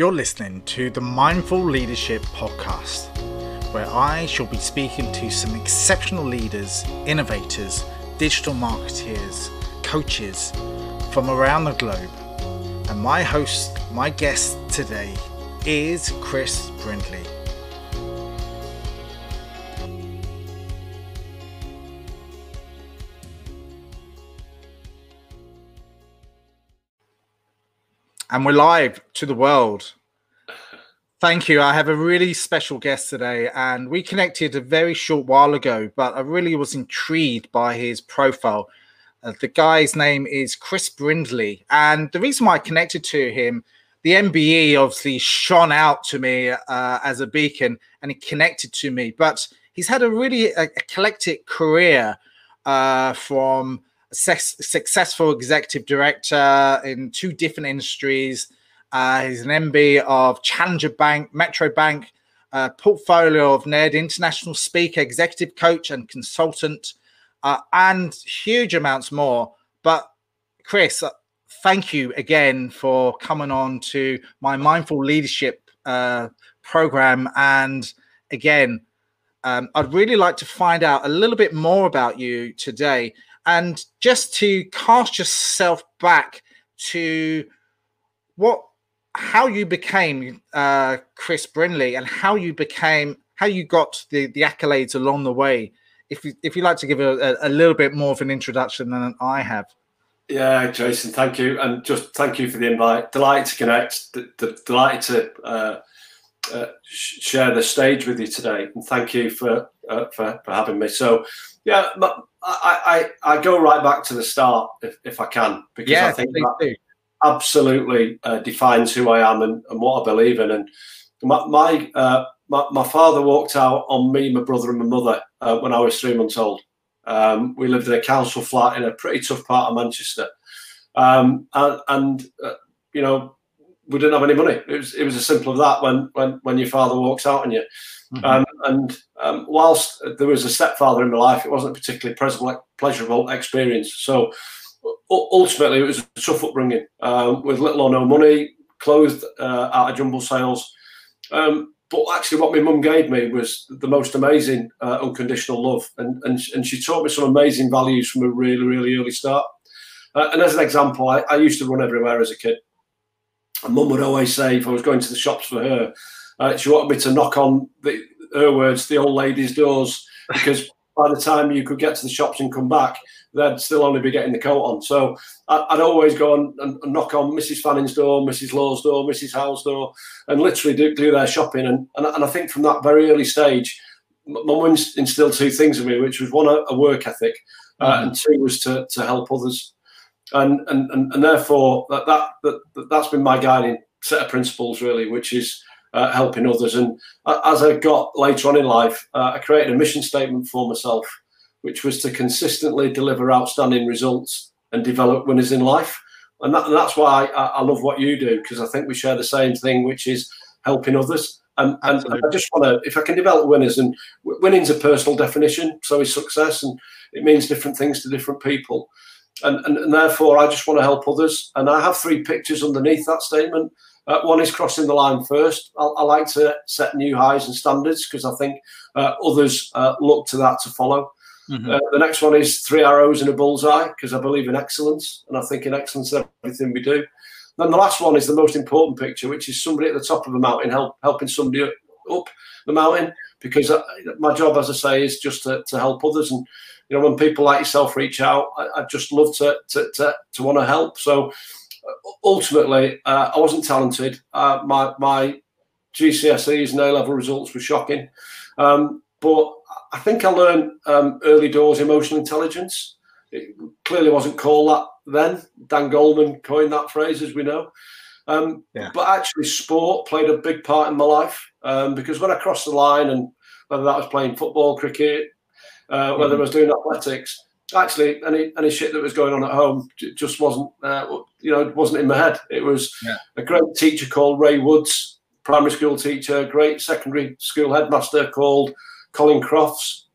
You're listening to the Mindful Leadership Podcast, where I shall be speaking to some exceptional leaders, innovators, digital marketeers, coaches from around the globe. And my host, my guest today is Chris Brindley. And we're live to the world. Thank you. I have a really special guest today, and we connected a very short while ago, but I really was intrigued by his profile. Uh, the guy's name is Chris Brindley, and the reason why I connected to him, the MBE obviously shone out to me uh, as a beacon, and it connected to me. But he's had a really a, eclectic career uh, from successful executive director in two different industries. Uh, he's an MD of Challenger Bank, Metro Bank, uh, portfolio of NED, international speaker, executive coach, and consultant, uh, and huge amounts more. But Chris, uh, thank you again for coming on to my mindful leadership uh, program. And again, um, I'd really like to find out a little bit more about you today. And just to cast yourself back to what, how you became uh, Chris Brindley and how you became, how you got the, the accolades along the way. If you, if you'd like to give a, a little bit more of an introduction than I have. Yeah, Jason, thank you, and just thank you for the invite. Delighted to connect. D- d- delighted to uh, uh, share the stage with you today, and thank you for uh, for, for having me. So, yeah, I, I, I go right back to the start if, if I can because yeah, I think that absolutely uh, defines who I am and, and, what I believe in. And my my, uh, my, my father walked out on me, my brother, and my mother uh, when I was three months old. Um, we lived in a council flat in a pretty tough part of Manchester, um, and, and uh, you know we didn't have any money. It was it was as simple as that. When when when your father walks out on you. Mm-hmm. Um, and um, whilst there was a stepfather in my life, it wasn't a particularly pleasurable experience. So ultimately, it was a tough upbringing um, with little or no money, clothed uh, out of jumble sales. Um, but actually, what my mum gave me was the most amazing uh, unconditional love, and, and and she taught me some amazing values from a really really early start. Uh, and as an example, I, I, used to run everywhere as a kid. And mum would always say, if I was going to the shops for her, uh, she wanted me to knock on the, her words, the old ladies' doors, because by the time you could get to the shops and come back, they'd still only be getting the coat on. So I'd always go and, and knock on Mrs. Fanning's door, Mrs. Law's door, Mrs. Howe's door, and literally do, do their shopping. And, and, and I think from that very early stage, my mum instilled two things in me, which was one, a, work ethic, uh, mm. and two was to, to help others. And, and, and, and therefore, that, that, that, that's been my guiding set of principles, really, which is uh, helping others. And as I got later on in life, uh, I created a mission statement for myself, which was to consistently deliver outstanding results and develop winners in life. And, that, and that's why I, I, love what you do because I think we share the same thing, which is helping others. And, and I just want to, if I can develop winners, and winning's a personal definition, so is success, and it means different things to different people. And, and, and therefore, I just want to help others. And I have three pictures underneath that statement. Uh, one is crossing the line first. I, I like to set new highs and standards because I think uh, others uh, look to that to follow. Mm-hmm. Uh, the next one is three arrows in a bullseye because I believe in excellence and I think in excellence in everything we do. Then the last one is the most important picture, which is somebody at the top of a mountain help, helping somebody up the mountain because I, uh, my job, as I say, is just to, to help others. And you know, when people like yourself reach out, I, I just love to to to, to want to help. So ultimately, uh, I wasn't talented. Uh, my my GCSEs and A level results were shocking, um, but I think I learned um, early doors emotional intelligence. It clearly wasn't called that then. Dan Goleman coined that phrase, as we know. Um, yeah. But actually, sport played a big part in my life um, because when I crossed the line, and whether that was playing football, cricket, uh, whether mm-hmm. I was doing athletics, actually any any shit that was going on at home just wasn't uh, you know wasn't in my head. It was yeah. a great teacher called Ray Woods, primary school teacher, great secondary school headmaster called Colin Crofts.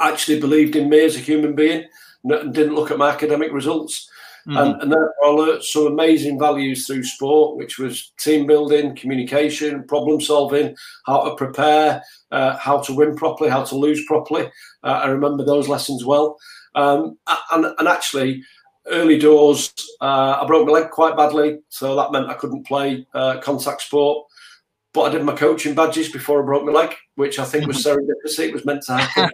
Actually believed in me as a human being and didn't look at my academic results. Mm-hmm. And, and then I learned some amazing values through sport, which was team building, communication, problem solving, how to prepare, uh, how to win properly, how to lose properly. Uh, I remember those lessons well. Um, and, and, actually, early doors, uh, I broke my leg quite badly, so that meant I couldn't play uh, contact sport. But I did my coaching badges before I broke my leg, which I think was serendipity. It was meant to happen.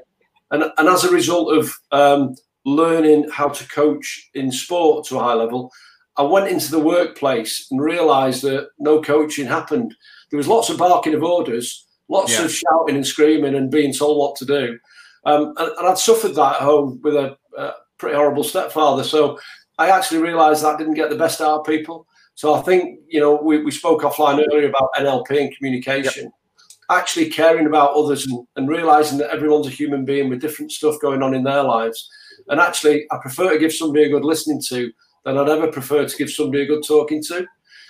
and, and as a result of um, learning how to coach in sport to a high level, I went into the workplace and realised that no coaching happened. There was lots of barking of orders, lots yeah. of shouting and screaming and being told what to do. Um, and, and, I'd suffered that at home with a, a, pretty horrible stepfather. So I actually realised that didn't get the best out of people. So I think, you know, we, we spoke offline earlier about NLP and communication. Yep. Actually caring about others and, and realising that everyone's a human being with different stuff going on in their lives and actually, I prefer to give somebody a good listening to than I'd ever prefer to give somebody a good talking to.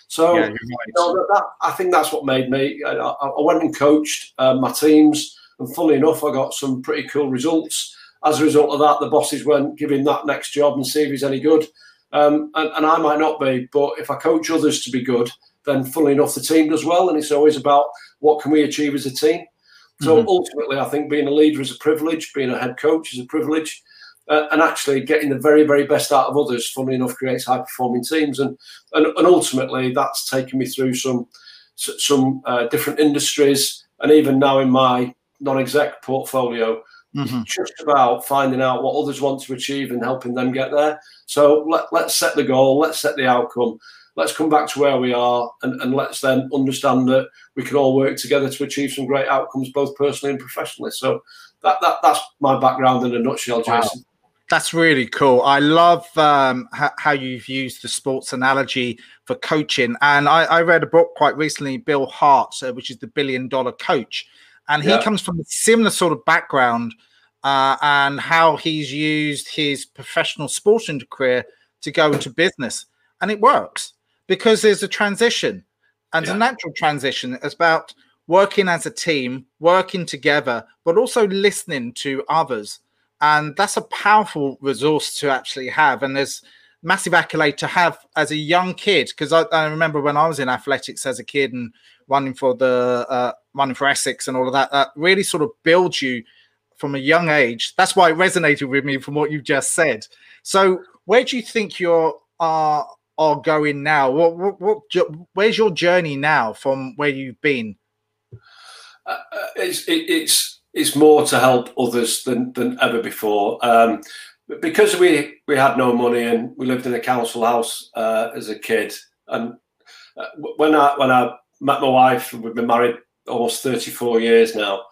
So, yeah, right. you know, that, I think that's what made me. I, I went and coached uh, my teams, and funnily enough, I got some pretty cool results. As a result of that, the bosses went give him that next job and see if he's any good. Um, and, and I might not be, but if I coach others to be good, then funnily enough, the team does well. And it's always about what can we achieve as a team. So mm-hmm. ultimately, I think being a leader is a privilege, being a head coach is a privilege uh, and actually getting the very, very best out of others, funnily enough, creates high performing teams. And, and, and ultimately, that's taken me through some, some uh, different industries. And even now in my non exec portfolio, mm-hmm. just about finding out what others want to achieve and helping them get there. So let, let's set the goal, let's set the outcome. Let's come back to where we are and, and let's then understand that we can all work together to achieve some great outcomes, both personally and professionally. So that, that that's my background in a nutshell, Jason. Wow. That's really cool. I love um, how you've used the sports analogy for coaching. And I, I read a book quite recently, Bill Hart, uh, which is the billion dollar coach. And he yeah. comes from a similar sort of background uh, and how he's used his professional sporting career to go into business. And it works because there's a transition and yeah. a natural transition. It's about working as a team, working together, but also listening to others and that's a powerful resource to actually have and there's massive accolade to have as a young kid because I, I, remember when i was in athletics as a kid and running for the uh, running for essex and all of that that really sort of builds you from a young age. That's why it resonated with me from what you just said. So where do you think you're are are going now? What, what, what where's your journey now from where you've been? Uh, uh it's it, it's it's more to help others than, than ever before. Um, because we we had no money and we lived in a council house uh, as a kid, and uh, when I when I met my wife, we've been married almost thirty four years now.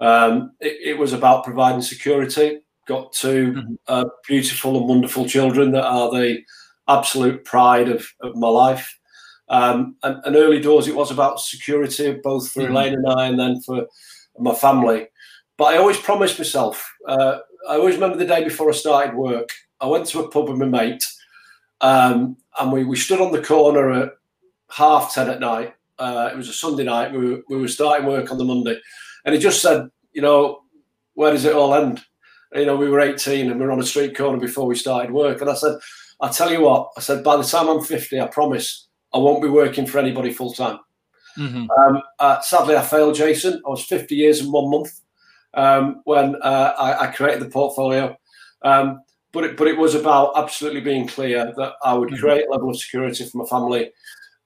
Um, it, it, was about providing security. Got 2 mm-hmm. uh, beautiful and wonderful children that are the absolute pride of, of my life. Um, and, and, early doors, it was about security, both for mm-hmm. Elaine and I, and then for my family. But I always promised myself. Uh, I always remember the day before I started work. I went to a pub with my mate, um, and we, we stood on the corner at half ten at night. Uh, it was a Sunday night. We were, we were starting work on the Monday, and he just said, "You know, where does it all end?" You know, we were 18 and we were on a street corner before we started work. And I said, "I tell you what," I said, "By the time I'm 50, I promise I won't be working for anybody full time." Mm-hmm. Um, uh, sadly, I failed, Jason. I was 50 years and one month um, when uh, I, I, created the portfolio. Um, but it, but it was about absolutely being clear that I would mm-hmm. create a level of security for my family.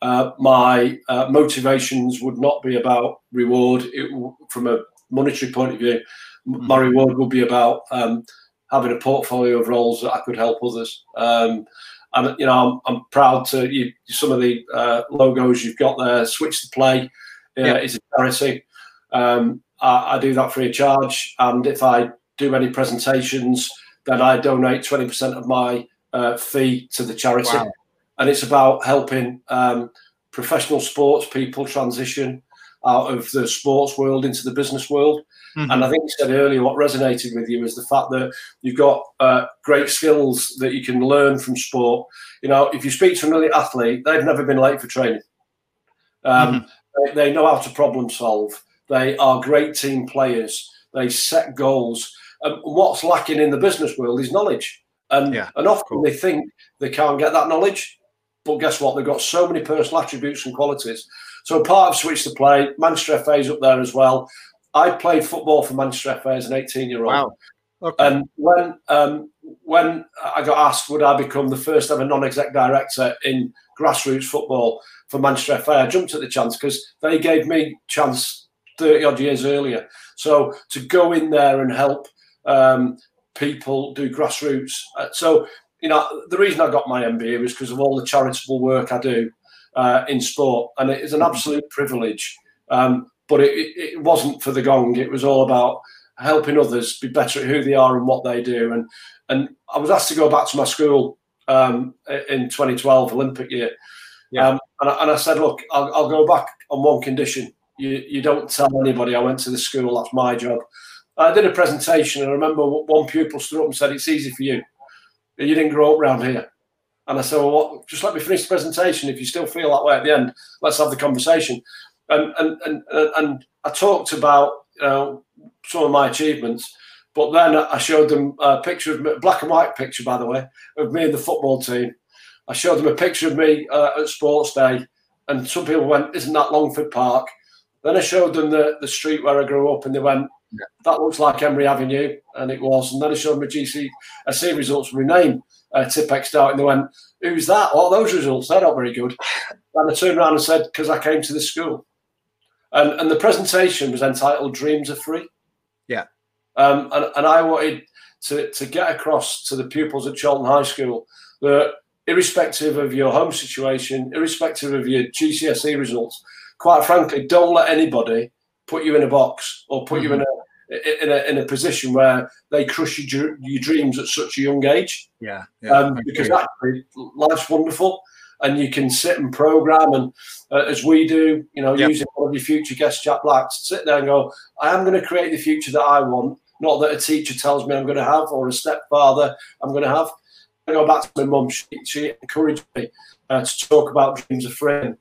Uh, my uh, motivations would not be about reward it, from a monetary point of view. Mm-hmm. My reward would be about um, having a portfolio of roles that I could help others. Um, and you know, I'm, I'm proud to you, some of the uh, logos you've got there. Switch the play uh, is a charity. Um, I, I do that free of charge. And if I do any presentations, then I donate 20% of my uh, fee to the charity. Wow. And it's about helping um, professional sports people transition out of the sports world into the business world. Mm-hmm. And I think you said earlier what resonated with you is the fact that you've got uh, great skills that you can learn from sport. You know, if you speak to an elite athlete, they've never been late for training. Um, mm-hmm. they, they, know how to problem solve. They are great team players. They set goals. And what's lacking in the business world is knowledge. And, yeah, and often cool. they think they can't get that knowledge. But guess what? They've got so many personal attributes and qualities. So part of Switch the Play, Manchester FA is up there as well. I played football for Manchester FA as an 18 year old. Wow. Okay. And when um, when I got asked would I become the first ever non-exec director in grassroots football for Manchester FA, I jumped at the chance because they gave me chance 30 odd years earlier. So to go in there and help um, people do grassroots. Uh, so you know the reason I got my MBE was because of all the charitable work I do uh, in sport, and it is an absolute privilege. Um, but it, it, wasn't for the gong. It was all about helping others be better at who they are and what they do. And and I was asked to go back to my school um, in 2012 Olympic year, yeah. um, and, I, and, I, said, look, I'll, I'll, go back on one condition: you you don't tell anybody I went to the school. That's my job. I did a presentation, and I remember one pupil stood up and said, "It's easy for you. You didn't grow up around here." And I said, well, what, just let me finish the presentation. If you still feel that way at the end, let's have the conversation. And and and, and I talked about uh, some of my achievements, but then I showed them a picture of me, black and white picture, by the way, of me and the football team. I showed them a picture of me uh, at Sports Day, and some people went, "Isn't that Longford Park?" Then I showed them the, the street where I grew up, and they went, "That looks like Emery Avenue," and it was. And then I showed my GCSE results from my name uh, Tipp-Ex and they went, "Who's that? What those results? They're not very good." And I turned around and said, "Because I came to this school," and and the presentation was entitled "Dreams Are Free." Yeah, um, and and I wanted to to get across to the pupils at Chorlton High School that irrespective of your home situation, irrespective of your GCSE results, quite frankly, don't let anybody put you in a box or put mm-hmm. you in a in a, in a position where they crush your, your dreams at such a young age. Yeah, yeah um, because actually life's wonderful, and you can sit and program, and uh, as we do, you know, yep. using one of your future guests, Jack Black, to sit there and go, I am going to create the future that I want, not that a teacher tells me I'm going to have or a stepfather I'm going to have. I go back to my mum; she, she encouraged me uh, to talk about dreams of freedom.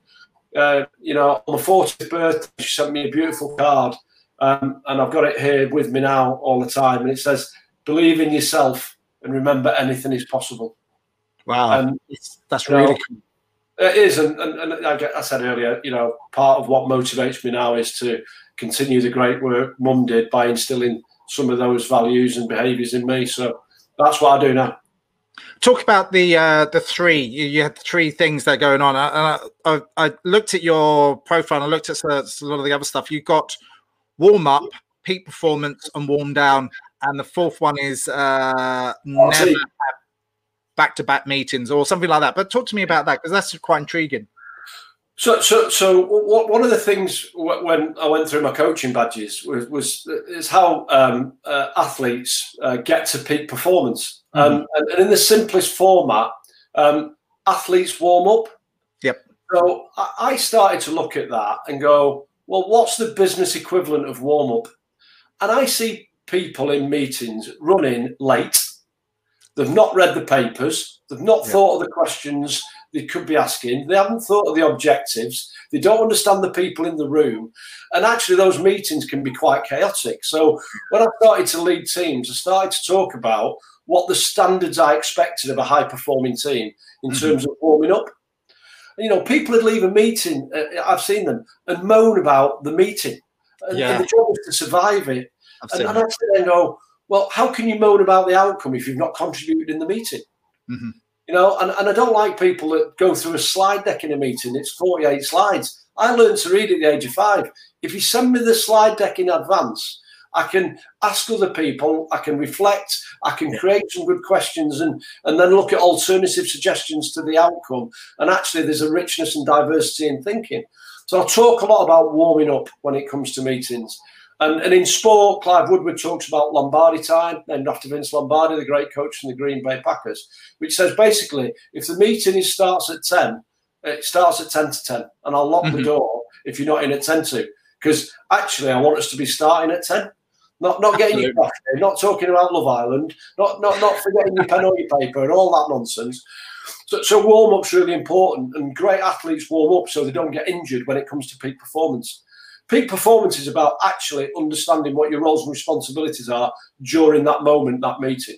Uh, you know, on my 40th birthday, she sent me a beautiful card um, and I've got it here with me now all the time. And it says, "Believe in yourself and remember anything is possible." Wow, and that's really know, cool. It is, and, and, and I, said earlier, you know, part of what motivates me now is to continue the great work Mum did by instilling some of those values and behaviours in me. So that's what I do now. Talk about the uh, the three. You, you had three things that are going on. I, I, I looked at your profile. I looked at a lot of the other stuff. You got warm up, peak performance, and warm down. And the fourth one is uh, never back to back meetings or something like that. But talk to me about that because that's quite intriguing. So, so, so one of the things when I went through my coaching badges was, was is how um, uh, athletes uh, get to peak performance, mm-hmm. um, and, and, in the simplest format, um, athletes warm up. Yep. So I started to look at that and go, well, what's the business equivalent of warm up? And I see people in meetings running late. They've not read the papers. They've not yeah. thought of the questions they could be asking. They haven't thought of the objectives. They don't understand the people in the room. And actually, those meetings can be quite chaotic. So, when I started to lead teams, I started to talk about what the standards I expected of a high performing team in mm-hmm. terms of warming up. You know, people would leave a meeting. Uh, I've seen them and moan about the meeting, and, yeah. and the job is to survive it. And, and, I go, well, how can you moan about the outcome if you've not contributed in the meeting? Mm-hmm. You know, and, and I don't like people that go through a slide deck in a meeting. It's 48 slides. I learned to read at the age of five. If you send me the slide deck in advance, I can ask other people, I can reflect, I can yeah. create some good questions and, and then look at alternative suggestions to the outcome. And actually, there's a richness and diversity in thinking. So I talk a lot about warming up when it comes to meetings. And, and in sport, Clive Woodward talks about Lombardi time, named after Vince Lombardi, the great coach from the Green Bay Packers, which says basically if the meeting starts at 10, it starts at 10 to 10, and I'll lock mm-hmm. the door if you're not in at 10 to. Because actually, I want us to be starting at 10. Not not getting your coffee, not talking about Love Island, not not not forgetting your pen or your paper and all that nonsense. So, so warm up's really important, and great athletes warm up so they don't get injured when it comes to peak performance. Peak performance is about actually understanding what your roles and responsibilities are during that moment, that meeting.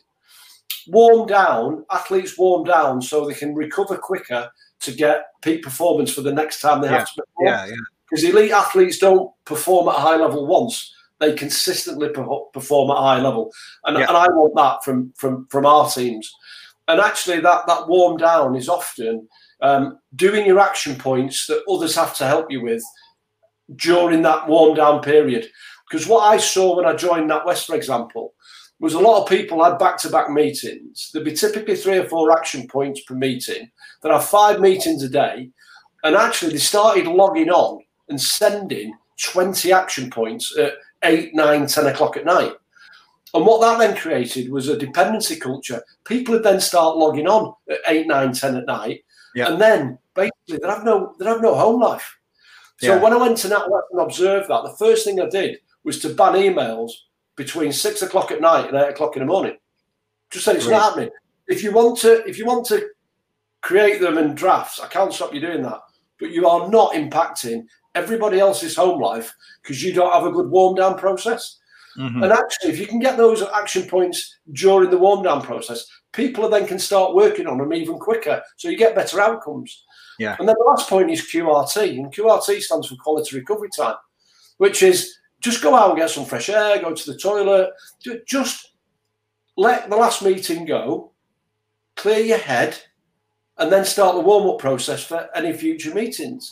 warm down, athletes warm down so they can recover quicker to get peak performance for the next time they yeah. have to perform. Yeah, yeah. Because elite athletes don't perform at a high level once; they consistently perform at a high level, and, Yeah. and I want that from from from our teams. And actually, that that warm down is often um, doing your action points that others have to help you with during that warm down period. Because what I saw when I joined NatWest, for example, was a lot of people had back to back meetings. There'd be typically three or four action points per meeting. There are five meetings a day. And actually, they started logging on and sending 20 action points at 8, 9, 10 o'clock at night. And what that then created was a dependency culture. People would then start logging on at 8, 9, 10 at night. Yeah. And then basically they have no they have no home life. So Yeah. when I went to NatWest and observed that, the first thing I did was to ban emails between six o'clock at night and eight o'clock in the morning. Just said it's Great. not happening. If you want to, if you want to create them in drafts, I can't stop you doing that. But you are not impacting everybody else's home life because you don't have a good warm down process. Mhm. And actually, if you can get those action points during the warm down process, people then can start working on them even quicker. So you get better outcomes. Yeah. And then the last point is QRT. And QRT stands for quality recovery time, which is just go out and get some fresh air, go to the toilet, just let the last meeting go, clear your head, and then start the warm up process for any future meetings.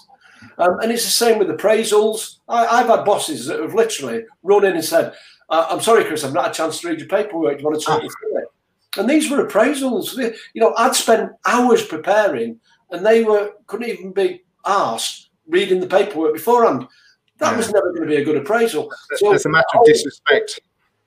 Um, and it's the same with appraisals. I, I've had bosses that have literally run in and said, uh, "I'm sorry, Chris, I've not had a chance to read your paperwork. Do you want to talk me through it?" And these were appraisals. They- You know, I'd spent hours preparing, and they were couldn't even be asked reading the paperwork beforehand. That Yeah. was never going to be a good appraisal. So There's a matter of disrespect.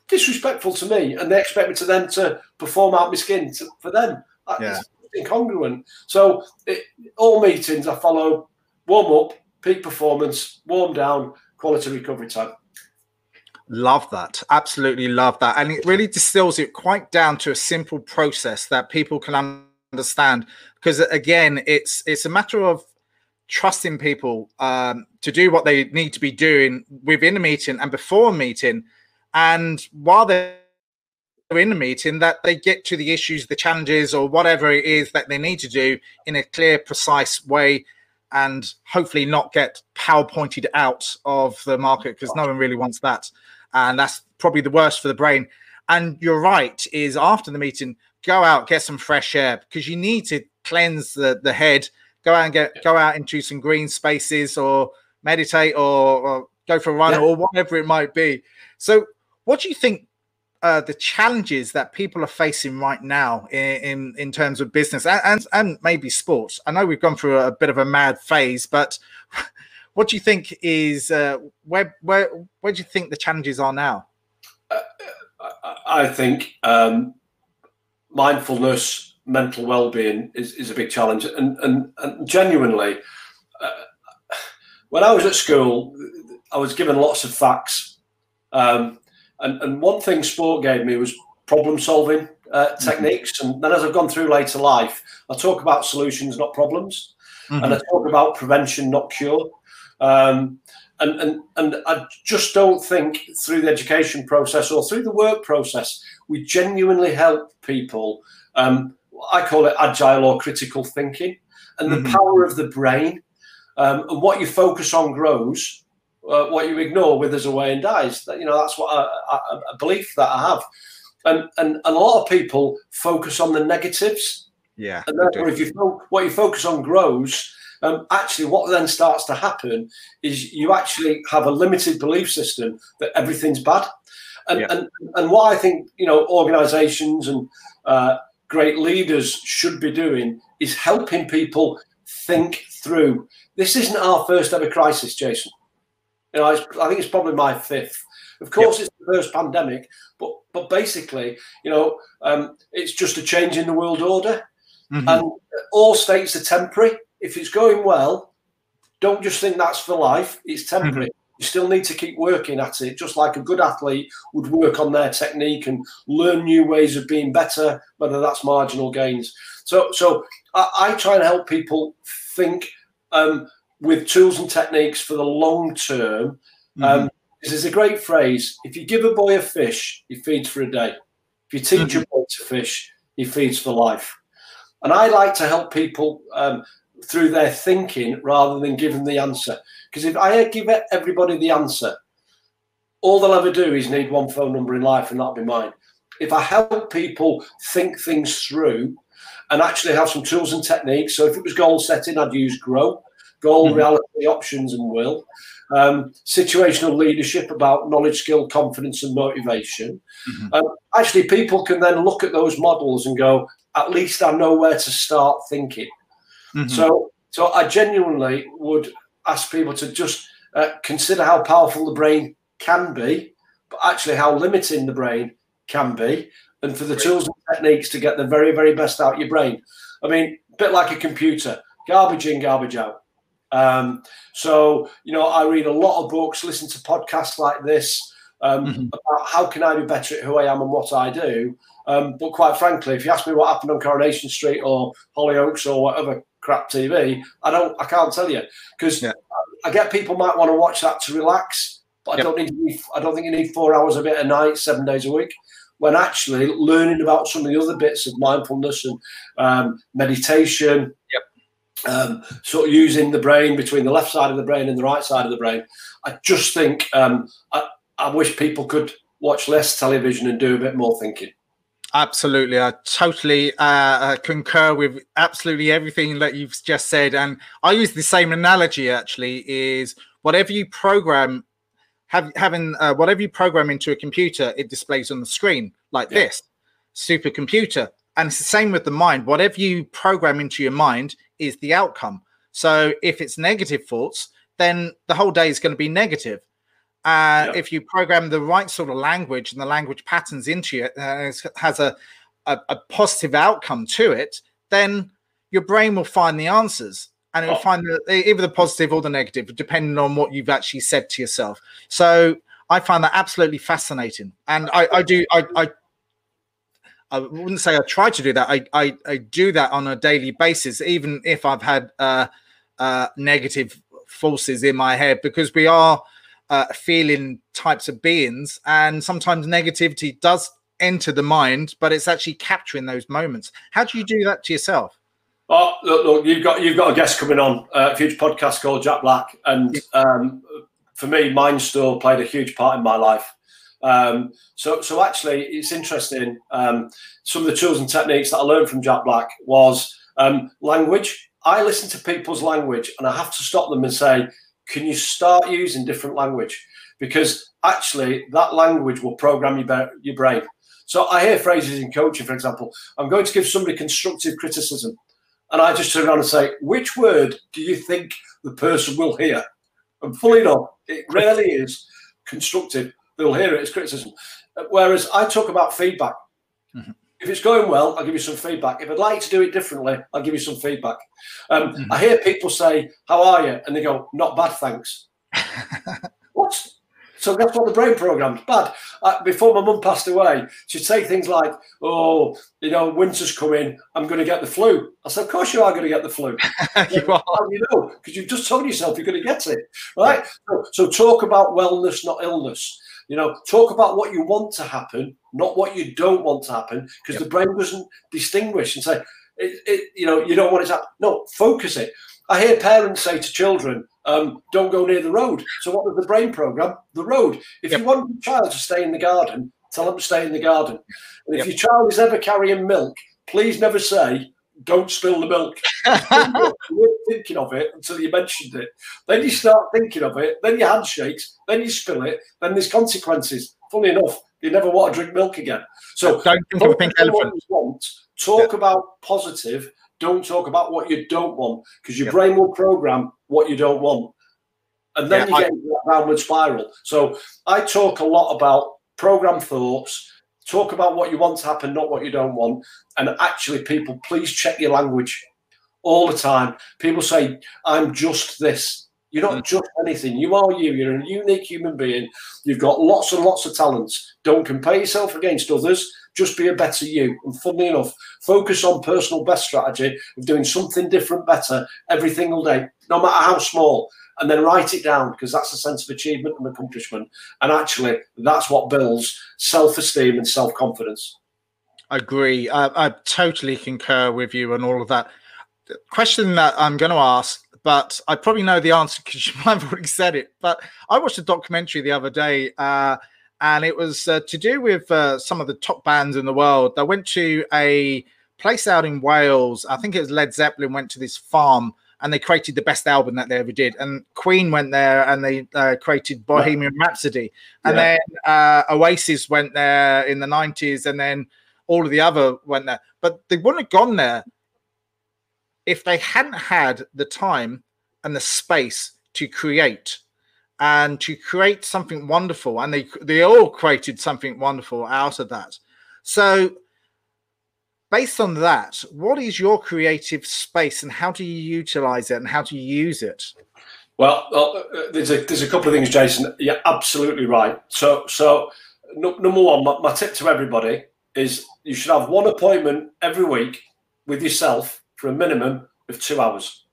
disrespectful to me, and they expect me to then to perform out my skin to, for them. That Yeah. incongruent. So it, all meetings I follow warm up, peak performance, warm down, quality recovery time. Love that. Absolutely love that. And it really distills it quite down to a simple process that people can understand. Because again, it's it's a matter of trusting people um, to do what they need to be doing within a meeting and before a meeting. And while they're in the meeting, that they get to the issues, the challenges, or whatever it is that they need to do in a clear, precise way and hopefully not get PowerPointed out of the market because no one really wants that. And that's probably the worst for the brain. And you're right, is after the meeting, go out, get some fresh air because you need to cleanse the, the head, go out and get go out into some green spaces or meditate or, or go for a run Yeah. or whatever it might be. So what do you think uh, the challenges that people are facing right now in in, in terms of business and, and and maybe sports. I know we've gone through a, bit of a mad phase, but what do you think is uh, where where where do you think the challenges are now? I, I think um, mindfulness, mental well-being is, is a big challenge, and and, and genuinely, uh, when I was at school, I was given lots of facts, um, and and one thing sport gave me was problem-solving uh, techniques, and then as I've gone through later life, I talk about solutions, not problems, and I talk about prevention, not cure. Um, and, and and I just don't think through the education process or through the work process we genuinely help people. Um, I call it agile or critical thinking, and the Mhm. power of the brain. Um, and what you focus on grows. Uh, what you ignore withers away and dies. That, you know that's what I, I, a belief that I have. And, and and a lot of people focus on the negatives Yeah, and therefore, if you what you focus on grows, um, actually, what then starts to happen is you actually have a limited belief system that everything's bad. And Yeah. and, and what I think you know organisations and uh, great leaders should be doing is helping people think through. This isn't our first ever crisis, Jason. You know, I think it's probably my fifth. Of course, it's the first pandemic, but but basically, you know, um, it's just a change in the world order Mhm. and all states are temporary. If it's going well, don't just think that's for life. It's temporary. You still need to keep working at it, just like a good athlete would work on their technique and learn new ways of being better, whether that's marginal gains. So, so I, I try and help people think um, with tools and techniques for the long term. Um, is a great phrase: if you give a boy a fish, he feeds for a day. If you teach a boy to fish, he feeds for life. And I like to help people um, through their thinking rather than give them the answer. Because if I give everybody the answer, all they'll ever do is need one phone number in life, and that'll be mine. If I help people think things through and actually have some tools and techniques, so if it was goal setting, I'd use Grow, goal, mm-hmm. reality, options, and will. Um, situational leadership about knowledge, skill, confidence, and motivation. Mm-hmm. Um, actually, people can then look at those models and go, at least I know where to start thinking. Mm-hmm. So, so I genuinely would ask people to just uh, consider how powerful the brain can be, but actually how limiting the brain can be, and for the Great. tools and techniques to get the very, very best out of your brain. I mean, a bit like a computer, garbage in, garbage out. Um, so, you know, I read a lot of books, listen to podcasts like this um, mm-hmm. about how can I be better at who I am and what I do. Um, but quite frankly, if you ask me what happened on Coronation Street or Hollyoaks or whatever crap TV, I don't, I can't tell you because yeah. I get people might want to watch that to relax, but I yep. don't need, I don't think you need four hours of it a night, seven days a week. When actually learning about some of the other bits of mindfulness and um, meditation, yep. Um, sort of using the brain between the left side of the brain and the right side of the brain. I just think um, I, I wish people could watch less television and do a bit more thinking. Absolutely, I totally uh, uh, concur with absolutely everything that you've just said, and I use the same analogy. Actually, is whatever you program, have, having uh, whatever you program into a computer, it displays on the screen like yeah. this supercomputer, and it's the same with the mind. Whatever you program into your mind is the outcome. So if it's negative thoughts, then the whole day is going to be negative. Uh, If you program the right sort of language and the language patterns into it uh, has a, a, a, positive outcome to it, then your brain will find the answers and it will oh. find the, either the positive or the negative, depending on what you've actually said to yourself. So I find that absolutely fascinating. And I, I do, I, I I wouldn't say I try to do that. I, I, I do that on a daily basis, even if I've had uh, uh, negative forces in my head, because we are uh, feeling types of beings, and sometimes negativity does enter the mind, but it's actually capturing those moments. How do you do that to yourself? Oh, look, look you've got you've got a guest coming on uh, a huge podcast called Jack Black, and um, for me, Mindstore played a huge part in my life. Um, so, so actually, it's interesting. Um, some of the tools and techniques that I learned from Jack Black was um, language. I listen to people's language, and I have to stop them and say, "Can you start using different language?" Because actually, that language will program your, your brain. So I hear phrases in coaching, for example, I'm going to give somebody constructive criticism. And I just turn around and say, which word do you think the person will hear? And fully enough, it rarely is constructive they'll hear it as criticism. Uh, whereas I talk about feedback. Mm-hmm. If it's going well, I'll give you some feedback. If I'd like to do it differently, I'll give you some feedback. Um, mm-hmm. I hear people say, "How are you?" and they go, "Not bad, thanks." what? So that's what the brain program's bad. Uh, before my mum passed away, she'd say things like, "Oh, you know, winter's coming. I'm going to get the flu." I said, "Of course you are going to get the flu. you are. How you know? Because you've just told yourself you're going to get it, right? Yeah. So, so talk about wellness, not illness. You know, talk about what you want to happen, not what you don't want to happen, because yep. the brain doesn't distinguish and say, it, it, you know, you don't want it to happen. No, focus it. I hear parents say to children, um, don't go near the road. So what does the brain program? The road. If yep. you want your child to stay in the garden, tell them to stay in the garden. And if yep. your child is ever carrying milk, please never say, don't spill the milk. you weren't thinking of it until you mentioned it. Then you start thinking of it, then your hand shakes, then you spill it, then there's consequences. Funny enough, you never want to drink milk again. So don't think of a pink elephant. Want, talk yeah. about positive, don't talk about what you don't want, because your yeah. brain will program what you don't want. And then yeah, you get I, into that downward spiral. So I talk a lot about program thoughts Talk about what you want to happen, not what you don't want. And actually, people, please check your language all the time. People say, I'm just this. You're not mm. just anything. You are you. You're a unique human being. You've got lots and lots of talents. Don't compare yourself against others. Just be a better you. And funnily enough, focus on personal best strategy of doing something different better every single day, no matter how small and then write it down because that's a sense of achievement and accomplishment. And actually, that's what builds self esteem and self confidence. I agree. I, I totally concur with you and all of that. The question that I'm going to ask, but I probably know the answer because you might have already said it. But I watched a documentary the other day, uh, and it was uh, to do with uh, some of the top bands in the world. They went to a place out in Wales. I think it was Led Zeppelin went to this farm and they created the best album that they ever did. And Queen went there and they uh, created Bohemian. Rhapsody. And yeah. then uh, Oasis went there in the 90s and then all of the other went there. But they wouldn't have gone there if they hadn't had the time and the space to create and to create something wonderful. And they they all created something wonderful out of that. So based on that, what is your creative space and how do you utilize it and how do you use it? Well, uh, there's a there's a couple of things, Jason. You're absolutely right. So so no, number one, my, my tip to everybody is you should have one appointment every week with yourself for a minimum of two hours.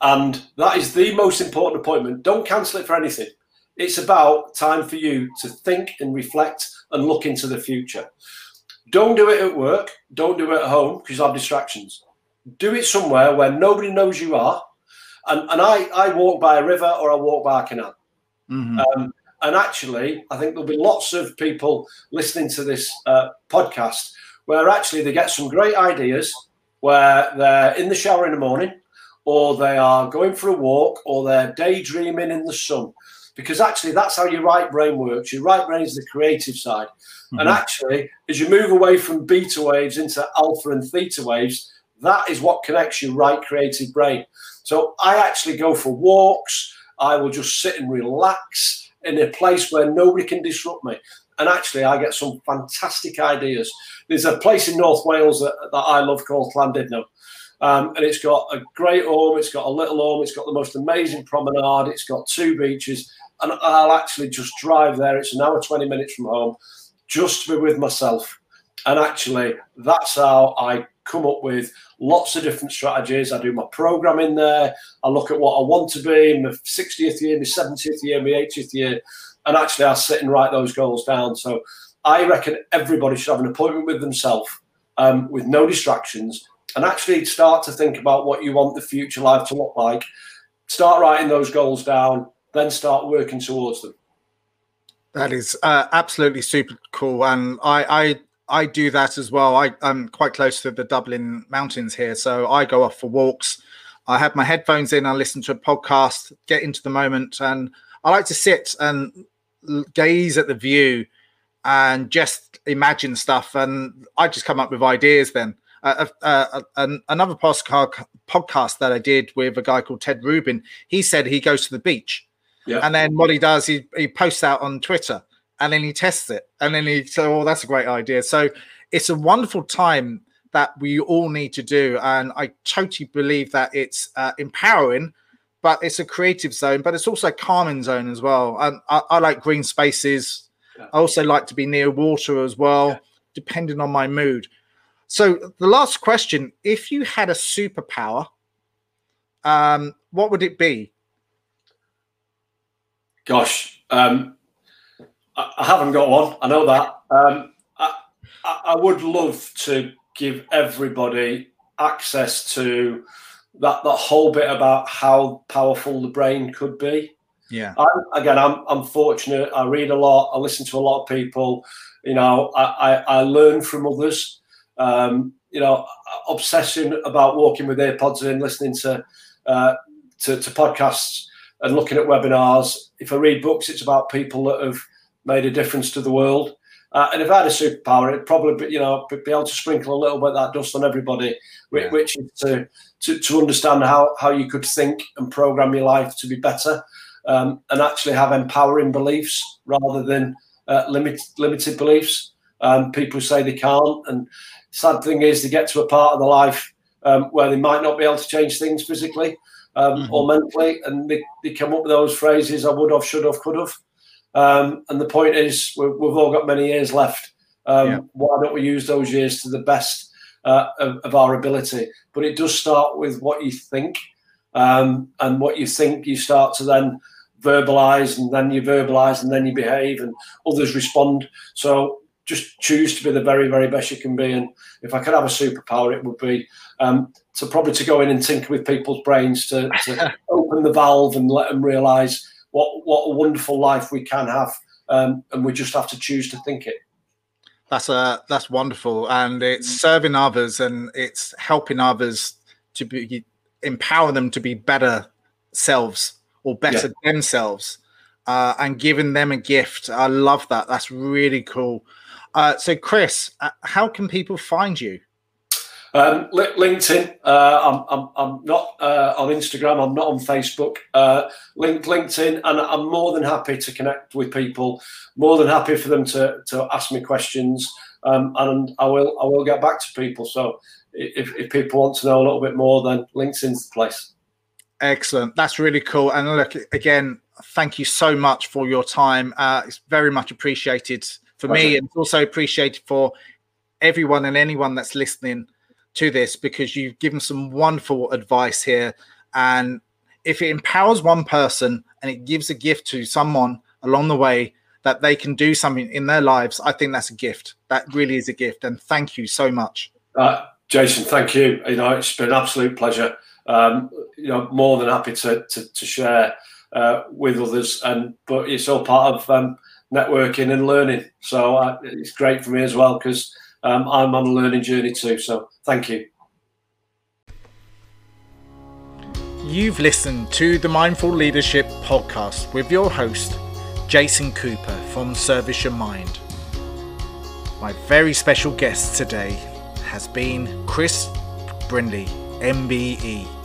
And that is the most important appointment. Don't cancel it for anything. It's about time for you to think and reflect and look into the future. Don't do it at work. Don't do it at home because you have distractions. Do it somewhere where nobody knows you are. And, and I, I walk by a river or I walk by a canal. Mm-hmm. Um, and actually, I think there'll be lots of people listening to this uh, podcast where actually they get some great ideas where they're in the shower in the morning or they are going for a walk or they're daydreaming in the sun because actually that's how your right brain works. Your right brain is the creative side. Mm-hmm. And actually, as you move away from beta waves into alpha and theta waves, that is what connects your right creative brain. So I actually go for walks. I will just sit and relax in a place where nobody can disrupt me. And actually, I get some fantastic ideas. There's a place in North Wales that, that I love called Llandudno. Um, and it's got a great home, it's got a little home, it's got the most amazing promenade, it's got two beaches, and I'll actually just drive there. It's an hour, 20 minutes from home, just to be with myself. And actually, that's how I come up with lots of different strategies. I do my program in there. I look at what I want to be in my 60th year, my 70th year, my 80th year. And actually, I sit and write those goals down. So I reckon everybody should have an appointment with themselves um, with no distractions and actually start to think about what you want the future life to look like. Start writing those goals down, then start working towards them. That is uh, absolutely super cool, and I, I I do that as well. I, I'm quite close to the Dublin mountains here, so I go off for walks. I have my headphones in. I listen to a podcast, get into the moment, and I like to sit and gaze at the view and just imagine stuff. And I just come up with ideas then. Uh, uh, uh, another podcast podcast that I did with a guy called Ted Rubin. He said he goes to the beach, yeah. and then what he does, he he posts out on Twitter, and then he tests it, and then he said, "Oh, that's a great idea." So it's a wonderful time that we all need to do, and I totally believe that it's uh, empowering. But it's a creative zone, but it's also a calming zone as well. And I, I like green spaces. Yeah. I also like to be near water as well, yeah. depending on my mood. So the last question: If you had a superpower, um, what would it be? Gosh, um, I, I, haven't got one. I know that. Um, I, I would love to give everybody access to that that whole bit about how powerful the brain could be. Yeah. I'm, again, I'm I'm fortunate. I read a lot. I listen to a lot of people. You know, I I, I learn from others um, you know, obsession about walking with AirPods in, listening to, uh, to, to podcasts and looking at webinars. If I read books, it's about people that have made a difference to the world. Uh, and if I had a superpower, it'd probably be, you know be able to sprinkle a little bit of that dust on everybody, which, yeah. which is to, to, to understand how how you could think and program your life to be better, um, and actually have empowering beliefs rather than uh, limit, limited beliefs. Um, people say they can't, and sad thing is, they get to a part of the life um, where they might not be able to change things physically um, mm-hmm. or mentally, and they, they come up with those phrases: "I would have, should have, could have." Um, and the point is, we have all got many years left. Um, yeah. Why don't we use those years to the best uh, of, of, our ability? But it does start with what you think, um, and what you think, you start to then verbalize, and then you verbalize, and then you behave, and others respond. So just choose to be the very, very best you can be. And if I could have a superpower, it would be um, to probably to go in and tinker with people's brains to, to open the valve and let them realise what what a wonderful life we can have, um, and we just have to choose to think it. That's a that's wonderful, and it's serving others and it's helping others to be empower them to be better selves or better yeah. themselves, uh, and giving them a gift. I love that. That's really cool. Uh, so, Chris, uh, how can people find you? Um, LinkedIn. Uh, I'm, I'm, I'm not uh, on Instagram. I'm not on Facebook. Uh, link, LinkedIn, and I'm more than happy to connect with people. More than happy for them to, to ask me questions, um, and I will I will get back to people. So if, if people want to know a little bit more, then LinkedIn's the place. Excellent. That's really cool. And look, again, thank you so much for your time. Uh, it's very much appreciated for me, and it's also appreciated for everyone and anyone that's listening to this because you've given some wonderful advice here. And if it empowers one person and it gives a gift to someone along the way that they can do something in their lives, I think that's a gift. That really is a gift. And thank you so much. Uh, Jason, thank you. You know, it's been an absolute pleasure. Um, you know, more than happy to to, to share uh, with others, and but it's all part of um, networking and learning. So uh, it's great for me as well because um, I'm on a learning journey too. So thank you. You've listened to the Mindful Leadership podcast with your host, Jason Cooper from Service Your Mind. My very special guest today has been Chris Brindley, MBE